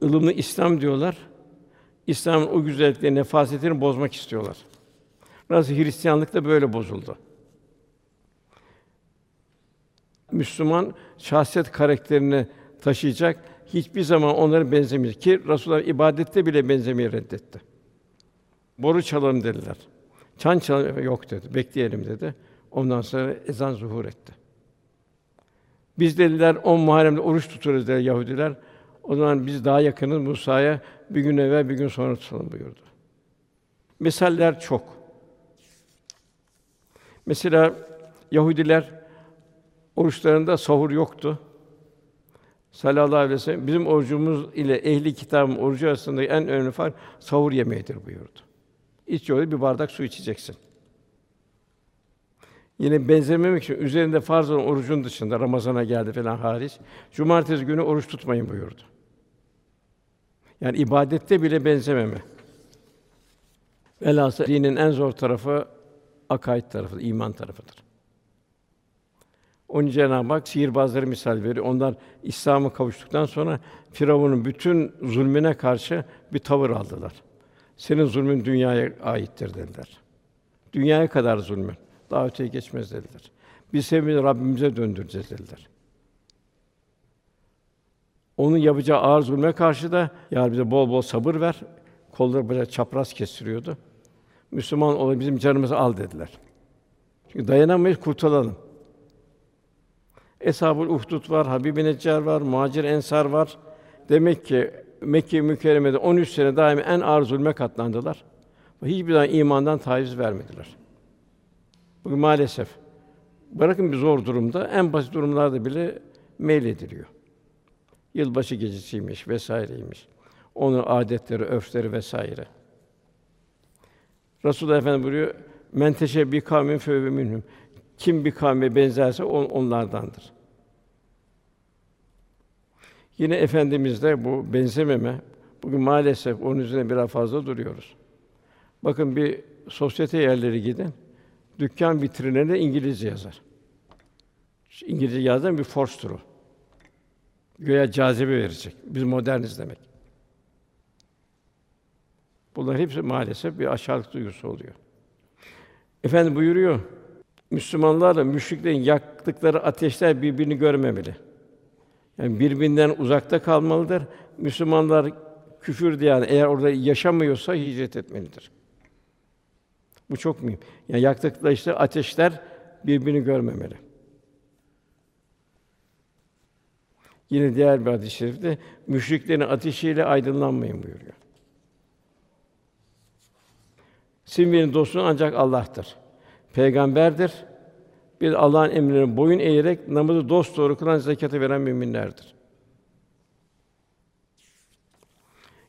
Ilımlı İslam diyorlar. İslam'ın o güzelliklerini, nefasetini bozmak istiyorlar. Nasıl Hristiyanlık da böyle bozuldu. Müslüman şahsiyet karakterini taşıyacak. Hiçbir zaman onlara benzemeyecek ki Resulullah ibadette bile benzemeyi reddetti. Boru çalalım dediler. Çan çalalım yok dedi. Bekleyelim dedi. Ondan sonra ezan zuhur etti. Biz dediler on Muharrem'de oruç tuturuz dediler Yahudiler. O zaman biz daha yakınız Musa'ya bir gün evvel bir gün sonra tutalım buyurdu. Misaller çok. Mesela Yahudiler oruçlarında sahur yoktu. Sallallahu aleyhi ve bizim orucumuz ile ehli kitabın orucu arasında en önemli fark sahur yemeğidir buyurdu. İç yolu bir bardak su içeceksin. Yine benzememek için üzerinde farz olan orucun dışında Ramazana geldi falan hariç cumartesi günü oruç tutmayın buyurdu. Yani ibadette bile benzememe. Velhâsıl dinin en zor tarafı akaid tarafı, iman tarafıdır. Onun Cenab-ı Hak sihirbazları misal veriyor. Onlar İslam'a kavuştuktan sonra Firavun'un bütün zulmüne karşı bir tavır aldılar. Senin zulmün dünyaya aittir dediler. Dünyaya kadar zulmün. Daha öteye geçmez dediler. Biz sevgili Rabbimize döndüreceğiz dediler. Onun yapacağı ağır zulme karşı da ya bize bol bol sabır ver. Kolları böyle çapraz kestiriyordu. Müslüman ol bizim canımızı al dediler. Çünkü dayanamayız kurtulalım. Eshab-ül Uhdud var, Habib-i Neccar var, Muhacir Ensar var. Demek ki Mekke mükerremede 13 sene daim en ağır zulme katlandılar. Hiçbir zaman imandan taviz vermediler. Bugün maalesef bırakın bir zor durumda en basit durumlarda bile meylediliyor. Yılbaşı gecesiymiş vesaireymiş. Onun adetleri, örfleri vesaire. Resulullah Efendimiz buyuruyor: "Men teşebbi kavmin fe minhum." Kim bir kavme benzerse on, onlardandır. Yine efendimizde bu benzememe bugün maalesef onun üzerine biraz fazla duruyoruz. Bakın bir sosyete yerleri gidin. Dükkan vitrinlerinde İngilizce yazar. İngilizce yazan bir forstur o. Göya cazibe verecek. Biz moderniz demek. Bunlar hepsi maalesef bir aşağılık duygusu oluyor. Efendim buyuruyor, Müslümanlarla müşriklerin yaktıkları ateşler birbirini görmemeli. Yani birbirinden uzakta kalmalıdır. Müslümanlar küfür yani eğer orada yaşamıyorsa hicret etmelidir. Bu çok mühim. Yani yaktıkları işte ateşler birbirini görmemeli. Yine diğer bir hadis-i şerifte müşriklerin ateşiyle aydınlanmayın buyuruyor. Sizin dostun ancak Allah'tır. Peygamberdir. Bir Allah'ın emrine boyun eğerek namazı dost doğru kılan, zekatı veren müminlerdir.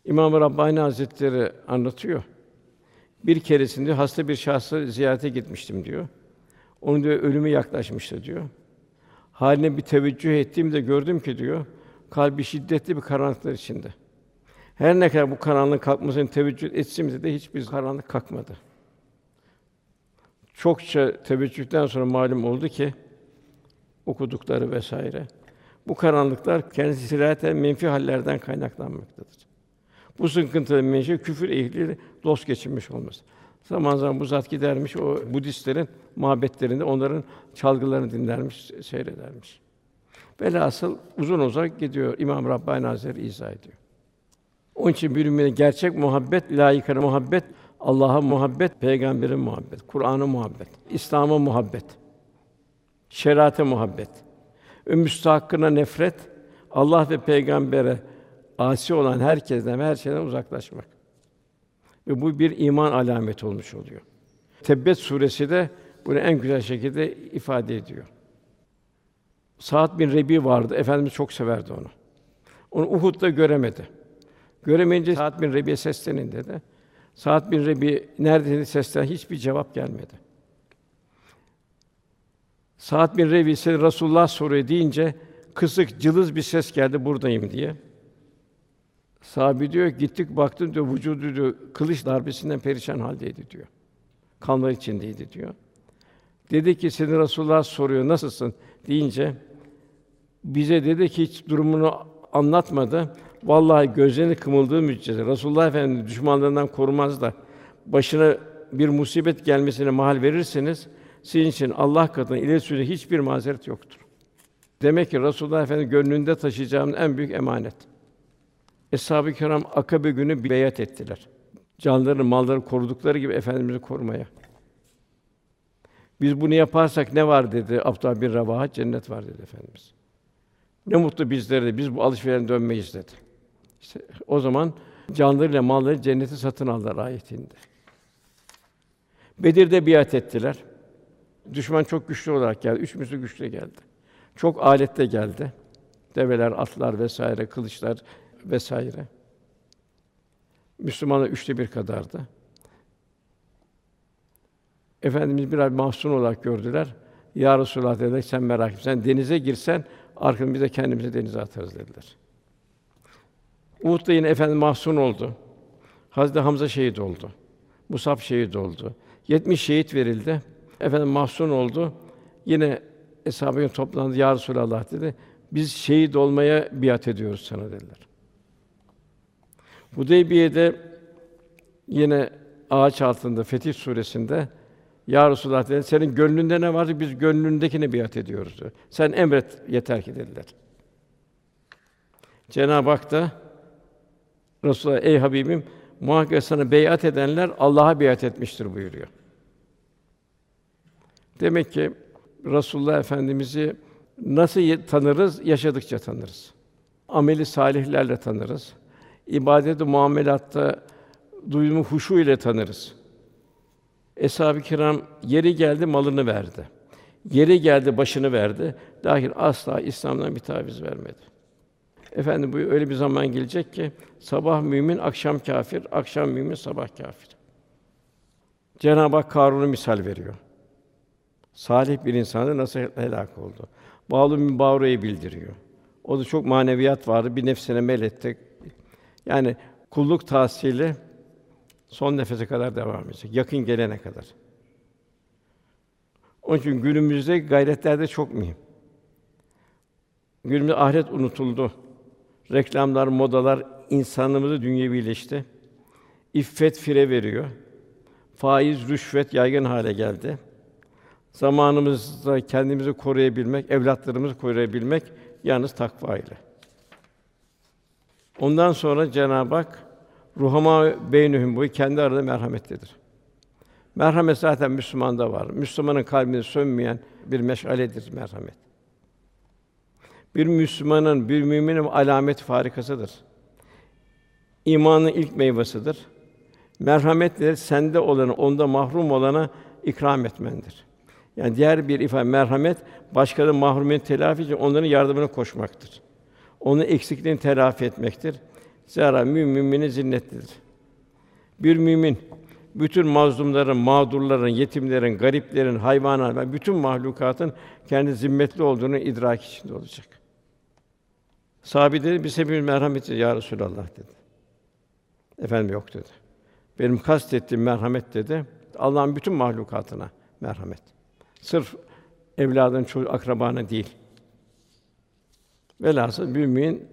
İmam-ı Rabbani Hazretleri anlatıyor. Bir keresinde hasta bir şahsı ziyarete gitmiştim diyor. Onun diyor ölümü yaklaşmıştı diyor. Haline bir teveccüh ettiğimde gördüm ki diyor, kalbi şiddetli bir karanlıklar içinde. Her ne kadar bu karanlık kalkmasını teveccüh etsim de hiçbir karanlık kalkmadı. Çokça teveccühten sonra malum oldu ki okudukları vesaire bu karanlıklar kendisi siraten menfi hallerden kaynaklanmaktadır. Bu sıkıntıların menşe küfür ehli dost geçinmiş olması. Zaman zaman bu zat gidermiş o Budistlerin mabetlerinde onların çalgılarını dinlermiş, seyredermiş. Velhasıl uzun uzak gidiyor İmam Rabbani Hazretleri izah ediyor. Onun için bir gerçek muhabbet, layıkına muhabbet, Allah'a muhabbet, peygambere muhabbet, Kur'an'a muhabbet, İslam'a muhabbet, şeriate muhabbet, ve müstahakkına nefret, Allah ve peygambere asi olan herkesten ve her şeyden uzaklaşmak. Ve bu bir iman alameti olmuş oluyor. Tebbet suresi de bunu en güzel şekilde ifade ediyor. Saat bin Rebi vardı. Efendimiz çok severdi onu. Onu Uhud'da göremedi. Göremeyince Saat bin Rebi'ye seslenin dedi. Saat bin Rebi nerede seslen hiçbir cevap gelmedi. Saat bin Rebi ise Rasulullah soruyor deyince kısık cılız bir ses geldi buradayım diye. Sahabi diyor gittik baktım diyor vücudu diyor kılıç darbesinden perişan haldeydi diyor. Kanlar içindeydi diyor. Dedi ki seni Rasulullah soruyor nasılsın deyince bize dedi ki hiç durumunu anlatmadı. Vallahi gözlerini kımıldığı müddetçe Resulullah Efendimiz düşmanlarından korumaz da başına bir musibet gelmesine mahal verirseniz sizin için Allah katında ileri hiçbir mazeret yoktur. Demek ki Resulullah Efendimiz gönlünde taşıyacağımız en büyük emanet. Eshab-ı Kiram Akabe günü beyat ettiler. Canlarını, mallarını korudukları gibi efendimizi korumaya. Biz bunu yaparsak ne var dedi Abdullah bin Ravaha, cennet var dedi efendimiz. Ne mutlu bizlere de biz bu alışverişe dönmeyiz dedi. İşte o zaman canlarıyla malları cenneti satın aldılar ayetinde. Bedir'de biat ettiler. Düşman çok güçlü olarak geldi. Üç müslü güçlü geldi. Çok alette geldi. Develer, atlar vesaire, kılıçlar vesaire. Müslümanlar üçte bir kadardı. Efendimiz biraz mahzun olarak gördüler. Ya Resulallah dediler, sen merak etme. Sen denize girsen, arkamızda biz de kendimizi denize atarız dediler. Uhud'da yine Efendimiz mahzun oldu. Hazreti Hamza şehit oldu. Musab şehit oldu. 70 şehit verildi. Efendim mahzun oldu. Yine eshab toplandı. Ya Resulallah dedi. Biz şehit olmaya biat ediyoruz sana dediler. Hudeybiye'de yine ağaç altında Fetih suresinde ya Resulullah dedi, senin gönlünde ne vardı? Biz gönlündekine biat ediyoruz. Dedi. Sen emret yeter ki dediler. Cenab-ı Hak da Resulullah ey Habibim muhakkak sana beyat edenler Allah'a biat etmiştir buyuruyor. Demek ki Resulullah Efendimizi nasıl tanırız? Yaşadıkça tanırız. Ameli salihlerle tanırız. İbadet-i muamelatta duyumu huşu ile tanırız. Eshab-ı kiram yeri geldi malını verdi. Yeri geldi başını verdi. Dahil asla İslam'dan bir taviz vermedi. Efendim bu öyle bir zaman gelecek ki sabah mümin, akşam kafir, akşam mümin, sabah kafir. Cenab-ı Hak Karun'u misal veriyor. Salih bir insanı nasıl helak oldu? Bağlı mübareği bildiriyor. O da çok maneviyat vardı. Bir nefsine meletti. Yani kulluk tahsili son nefese kadar devam edecek. Yakın gelene kadar. Onun için günümüzde gayretlerde çok mühim. Günümüzde ahiret unutuldu. Reklamlar, modalar insanlığımızı dünyevileşti. İffet fire veriyor. Faiz, rüşvet yaygın hale geldi. Zamanımızda kendimizi koruyabilmek, evlatlarımızı koruyabilmek yalnız takva ile. Ondan sonra Cenab-ı Hak ruhama beynühüm bu kendi arada merhametlidir. Merhamet zaten Müslümanda var. Müslümanın kalbinde sönmeyen bir meşaledir merhamet. Bir Müslümanın, bir müminin alamet farikasıdır. İmanın ilk meyvesidir. Merhametler sende olanı, onda mahrum olana ikram etmendir. Yani diğer bir ifade merhamet başkalarının mahrumiyet telafi için onların yardımına koşmaktır. Onun eksikliğini telafi etmektir. Zira müminin zinnetlidir. Bir mümin bütün mazlumların, mağdurların, yetimlerin, gariplerin, hayvanların, bütün mahlukatın kendi zimmetli olduğunu idrak içinde olacak. Sahabe dedi, biz hepimiz merhamet ya Resulallah dedi. Efendim yok dedi. Benim kastettiğim merhamet dedi. Allah'ın bütün mahlukatına merhamet. Sırf evladın, çocuğu, akrabana değil. Velhasıl mümin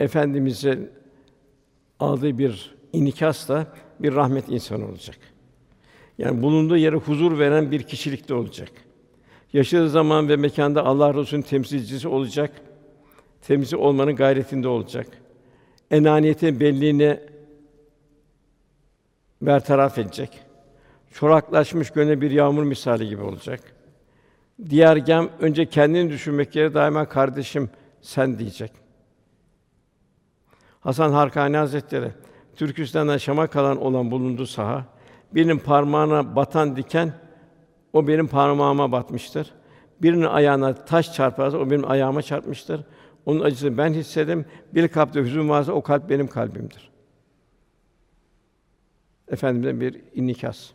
efendimize aldığı bir inikasla bir rahmet insanı olacak. Yani bulunduğu yere huzur veren bir kişilikte olacak. Yaşadığı zaman ve mekanda Allah Resulü'nün temsilcisi olacak. Temsil olmanın gayretinde olacak. Enaniyetin belliğini bertaraf edecek. Çoraklaşmış gönle bir yağmur misali gibi olacak. Diğer gem önce kendini düşünmek yerine daima kardeşim sen diyecek. Hasan Harkani Hazretleri Türkistan'dan Şam'a kalan olan bulunduğu saha birinin parmağına batan diken o benim parmağıma batmıştır. Birinin ayağına taş çarparsa o benim ayağıma çarpmıştır. Onun acısını ben hissedim. Bir kalpte hüzün varsa o kalp benim kalbimdir. Efendimiz'den bir inikas.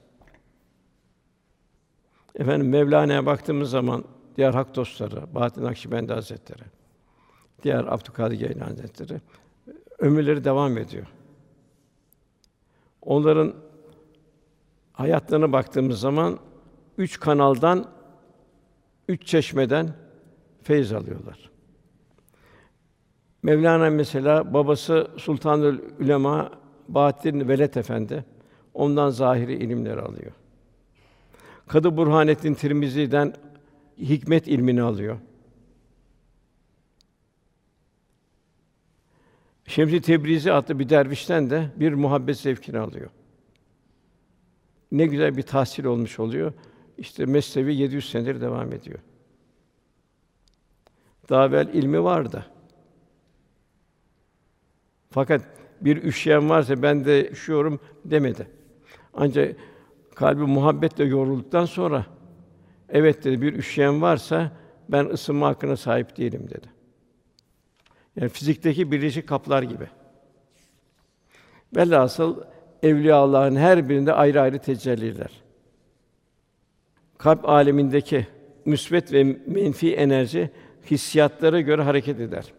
Efendim Mevlana'ya baktığımız zaman diğer hak dostları, Bahattin Nakşibendi Hazretleri, diğer Abdülkadir Geylani Hazretleri ömürleri devam ediyor. Onların hayatlarına baktığımız zaman üç kanaldan, üç çeşmeden feyiz alıyorlar. Mevlana mesela babası Sultanül Ülema Bahattin Veled Efendi ondan zahiri ilimleri alıyor. Kadı Burhanettin Tirmizi'den hikmet ilmini alıyor. Şemsi Tebrizi adlı bir dervişten de bir muhabbet zevkini alıyor. Ne güzel bir tahsil olmuş oluyor. İşte mesnevi 700 senedir devam ediyor. Daha evvel ilmi vardı. Fakat bir üşüyen varsa ben de üşüyorum demedi. Ancak kalbi muhabbetle yorulduktan sonra evet dedi bir üşüyen varsa ben ısınma hakkına sahip değilim dedi. Yani fizikteki birleşik kaplar gibi. Velhasıl evliya Allah'ın her birinde ayrı ayrı tecelliler. Kalp alemindeki müsbet ve menfi enerji hissiyatlara göre hareket eder.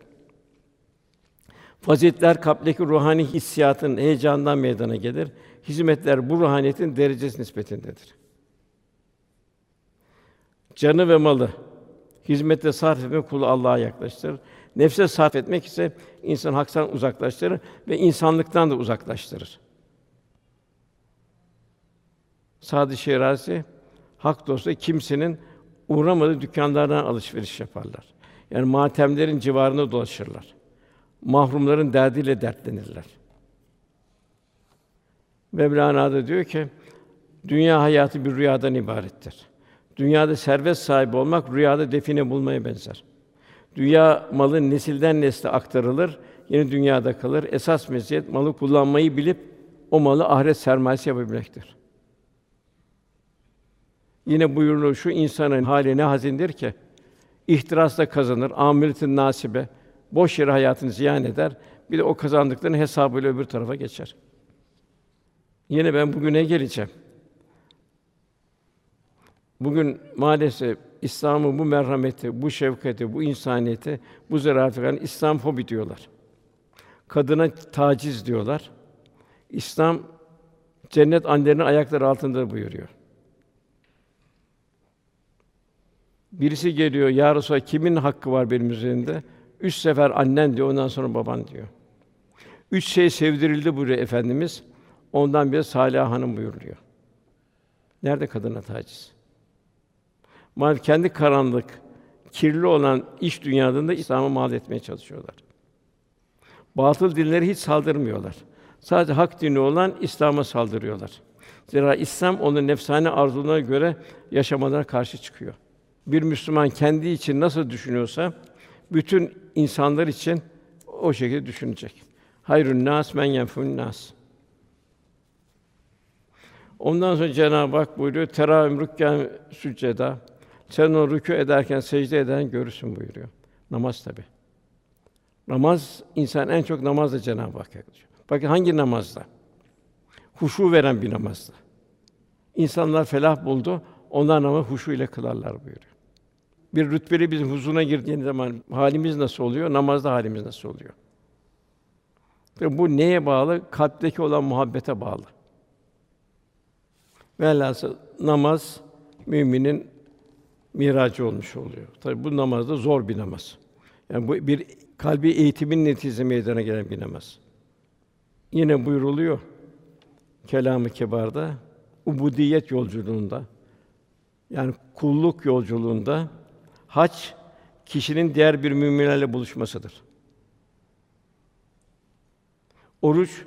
Faziletler kalpteki ruhani hissiyatın heyecanından meydana gelir. Hizmetler bu ruhaniyetin derecesi nispetindedir. Canı ve malı hizmette sarf etmek kulu Allah'a yaklaştırır. Nefse sarf etmek ise insan haktan uzaklaştırır ve insanlıktan da uzaklaştırır. Sadı Şirazi hak dostu kimsenin uğramadığı dükkanlardan alışveriş yaparlar. Yani matemlerin civarında dolaşırlar. Mahrumların derdiyle dertlenirler. Mevlana da diyor ki, dünya hayatı bir rüyadan ibarettir. Dünyada servet sahibi olmak rüyada define bulmaya benzer. Dünya malı nesilden nesle aktarılır, yeni dünyada kalır. Esas meziyet malı kullanmayı bilip o malı ahiret sermayesi yapabilmektir. Yine buyurulur şu insanın hali ne hazindir ki ihtirasla kazanır, ameliyetin nasibe, boş yere hayatını ziyan eder. Bir de o kazandıklarının hesabıyla öbür tarafa geçer. Yine ben bugüne geleceğim. Bugün maalesef İslam'ın bu merhameti, bu şefkati, bu insaniyeti, bu zarafeti İslam fobi diyorlar. Kadına taciz diyorlar. İslam cennet annelerinin ayakları altında buyuruyor. Birisi geliyor, ya Resulallah, kimin hakkı var benim üzerimde? Üç sefer annen diyor, ondan sonra baban diyor. Üç şey sevdirildi buyuruyor Efendimiz. Ondan biri Salih Hanım buyuruyor. Nerede kadına taciz? Maalesef kendi karanlık, kirli olan iş dünyasında İslam'ı mal etmeye çalışıyorlar. Batıl dinleri hiç saldırmıyorlar. Sadece hak dini olan İslam'a saldırıyorlar. Zira İslam onun nefsane arzularına göre yaşamalarına karşı çıkıyor. Bir Müslüman kendi için nasıl düşünüyorsa bütün insanlar için o şekilde düşünecek. Hayrun nas men yenfun nas. Ondan sonra Cenab-ı Hak buyuruyor, teravim rükkan sücceda. Sen o rükû ederken secde eden görürsün buyuruyor. Namaz tabi. Namaz insan en çok namazla Cenab-ı Hak yaklaşıyor. Bakın hangi namazda? Huşu veren bir namazda. İnsanlar felah buldu. Onlar namazı huşu ile kılarlar buyuruyor. Bir rütbeli bizim huzuruna girdiğimiz zaman halimiz nasıl oluyor? Namazda halimiz nasıl oluyor? Ve bu neye bağlı? Kalpteki olan muhabbete bağlı. Velhasıl namaz müminin miracı olmuş oluyor. Tabi bu namaz da zor bir namaz. Yani bu bir kalbi eğitimin neticesi meydana gelen bir namaz. Yine buyruluyor kelamı kibarda ubudiyet yolculuğunda yani kulluk yolculuğunda hac kişinin diğer bir müminlerle buluşmasıdır. Oruç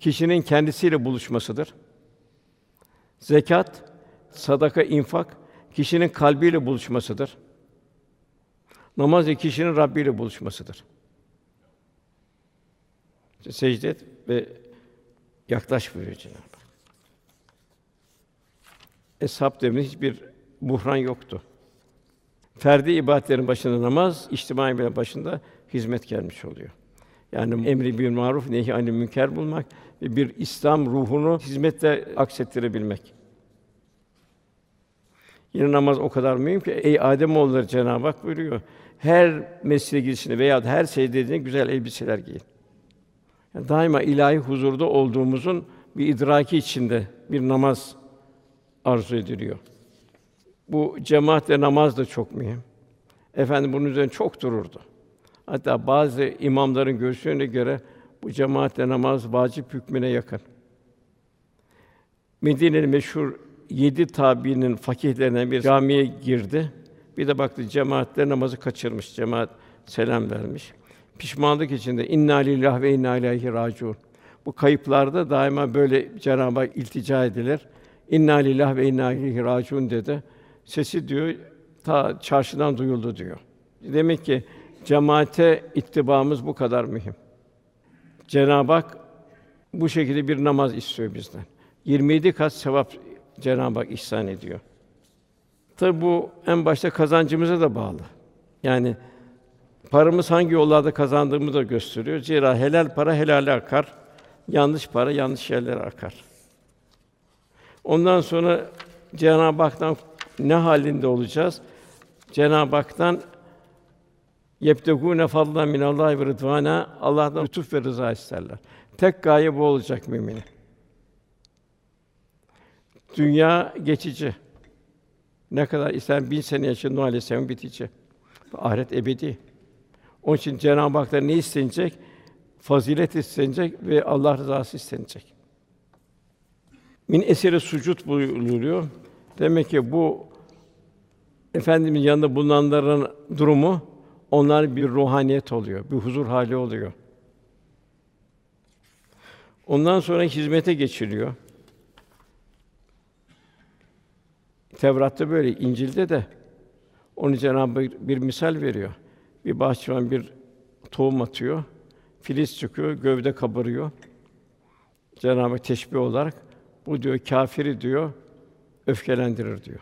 kişinin kendisiyle buluşmasıdır. Zekat, sadaka, infak kişinin kalbiyle buluşmasıdır. Namaz da kişinin Rabbi ile buluşmasıdır. Secde et ve yaklaş buyuruyor Cenab-ı Hak. Eshab devrinde hiçbir buhran yoktu. Ferdi ibadetlerin başında namaz, içtimai bir başında hizmet gelmiş oluyor. Yani emri bir maruf, nehi anil münker bulmak ve bir İslam ruhunu hizmette aksettirebilmek. Yine namaz o kadar mühim ki ey Adem oğulları Cenab-ı Hak buyuruyor. Her mescide girişinde veya her dediğinde güzel elbiseler giyin. Yani daima ilahi huzurda olduğumuzun bir idraki içinde bir namaz arzu ediliyor. Bu cemaatle namaz da çok mühim. Efendim bunun üzerine çok dururdu. Hatta bazı imamların görüşlerine göre bu cemaatle namaz vacip hükmüne yakın. Medine'nin meşhur yedi tabiinin fakihlerinden bir camiye girdi. Bir de baktı cemaatle namazı kaçırmış. Cemaat selam vermiş. pişmanlık içinde inna lillahi ve inna ileyhi raciun. Bu kayıplarda daima böyle Cenab-ı Hak iltica edilir. İnna lillahi ve inna ileyhi raciun dedi. Sesi diyor ta çarşıdan duyuldu diyor. Demek ki cemaate ittibamız bu kadar mühim. Cenab-ı Hak bu şekilde bir namaz istiyor bizden. 27 kat sevap Cenab-ı Hak ihsan ediyor. Tabi bu en başta kazancımıza da bağlı. Yani paramız hangi yollarda kazandığımızı da gösteriyor. Zira helal para helale akar, yanlış para yanlış yerlere akar. Ondan sonra Cenab-ı Hak'tan ne halinde olacağız? Cenab-ı Hak'tan yebtegûne fadlan minallahi ve rıdvana Allah'tan lütuf ve rıza isterler. Tek gaye bu olacak müminin. Dünya geçici. Ne kadar ister bin sene yaşa Nuh Aleyhisselam bitici. Ahiret ebedi. Onun için Cenab-ı Hak'tan ne istenecek? Fazilet istenecek ve Allah rızası istenecek. Min eseri sucud buyuruluyor. Demek ki bu efendimiz yanında bulunanların durumu onlar bir ruhaniyet oluyor, bir huzur hali oluyor. Ondan sonra hizmete geçiliyor. Tevrat'ta böyle, İncil'de de onu Cenab-ı Hak bir misal veriyor. Bir bahçıvan bir tohum atıyor, filiz çıkıyor, gövde kabarıyor. Cenab-ı Hak teşbih olarak bu diyor kâfiri diyor öfkelendirir diyor.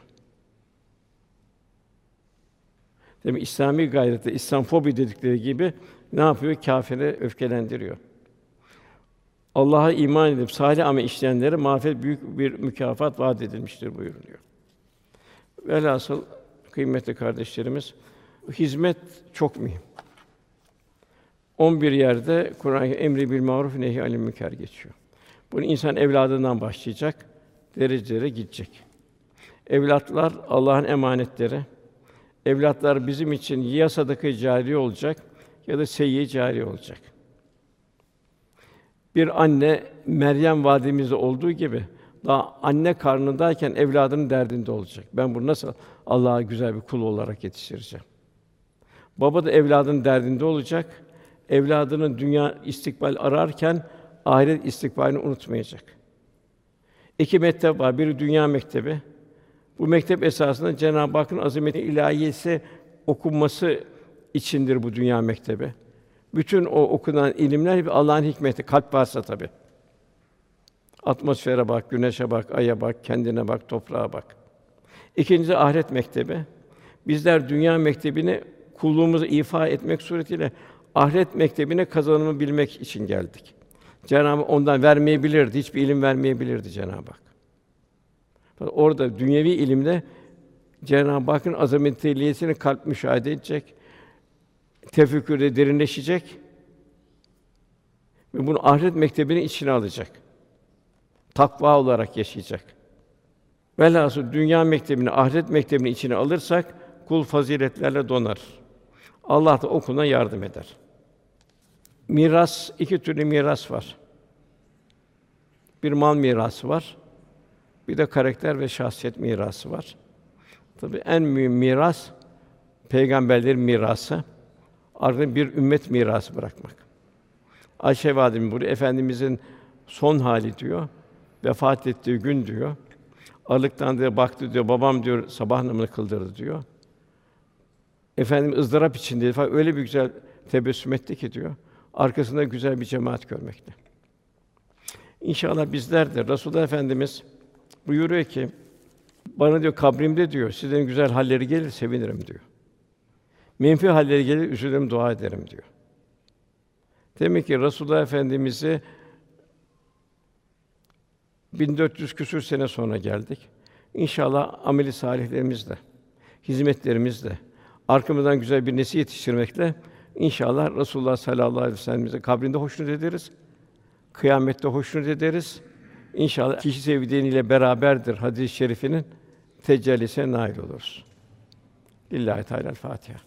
Demek İslami gayrette İslam fobi dedikleri gibi ne yapıyor? Kâfiri öfkelendiriyor. Allah'a iman edip salih amel işleyenlere mağfiret büyük bir mükafat vaat edilmiştir buyuruluyor. Velhasıl kıymetli kardeşlerimiz hizmet çok mühim. 11 yerde Kur'an emri bil maruf nehi anil münker geçiyor. Bunu insan evladından başlayacak, derecelere gidecek. Evlatlar Allah'ın emanetleri. Evlatlar bizim için ya sadaka cari olacak ya da seyyi cari olacak. Bir anne Meryem vadimizde olduğu gibi daha anne karnındayken evladının derdinde olacak. Ben bunu nasıl Allah'a güzel bir kul olarak yetiştireceğim? Baba da evladının derdinde olacak. Evladının dünya istikbal ararken ahiret istikbalini unutmayacak. İki mektep var. Biri dünya mektebi. Bu mektep esasında Cenab-ı Hakk'ın azameti ilahiyesi okunması içindir bu dünya mektebi. Bütün o okunan ilimler bir Allah'ın hikmeti, kalp varsa tabi. Atmosfere bak, güneşe bak, aya bak, kendine bak, toprağa bak. İkincisi ahiret mektebi. Bizler dünya mektebini kulluğumuzu ifa etmek suretiyle ahiret mektebine kazanımı bilmek için geldik. Cenab-ı Hak ondan vermeyebilirdi, hiçbir ilim vermeyebilirdi Cenab-ı Hak. Orada dünyevi ilimde Cenab-ı Hakk'ın azametiyetini kalp müşahede edecek, tefekkürde derinleşecek ve bunu ahiret mektebinin içine alacak. Takva olarak yaşayacak. Velhasıl dünya mektebini, ahiret mektebini içine alırsak kul faziletlerle donar. Allah da okuna yardım eder. Miras iki türlü miras var. Bir mal mirası var. Bir de karakter ve şahsiyet mirası var. Tabii en mühim miras peygamberlerin mirası. Ardından bir ümmet mirası bırakmak. Ayşe validemiz burada efendimizin son hali diyor. Vefat ettiği gün diyor. Alıktan diye baktı diyor. Babam diyor sabah namazını kıldırdı diyor. Efendim ızdırap içindeydi falan öyle bir güzel tebessüm etti ki diyor. Arkasında güzel bir cemaat görmekte. İnşallah bizler de Resulullah Efendimiz buyuruyor ki bana diyor kabrimde diyor sizlerin güzel halleri gelir sevinirim diyor. Menfi halleri gelir üzülürüm dua ederim diyor. Demek ki Resulullah Efendimizi 1400 küsür sene sonra geldik. İnşallah ameli salihlerimizle, hizmetlerimizle, arkamızdan güzel bir nesil yetiştirmekle inşallah Resulullah sallallahu aleyhi ve sellem'imize kabrinde hoşnut ederiz. Kıyamette hoşnut ederiz. İnşallah kişi sevdiğiyle beraberdir hadis-i şerifinin tecellisine nail oluruz. Lillahi Teala Fatiha.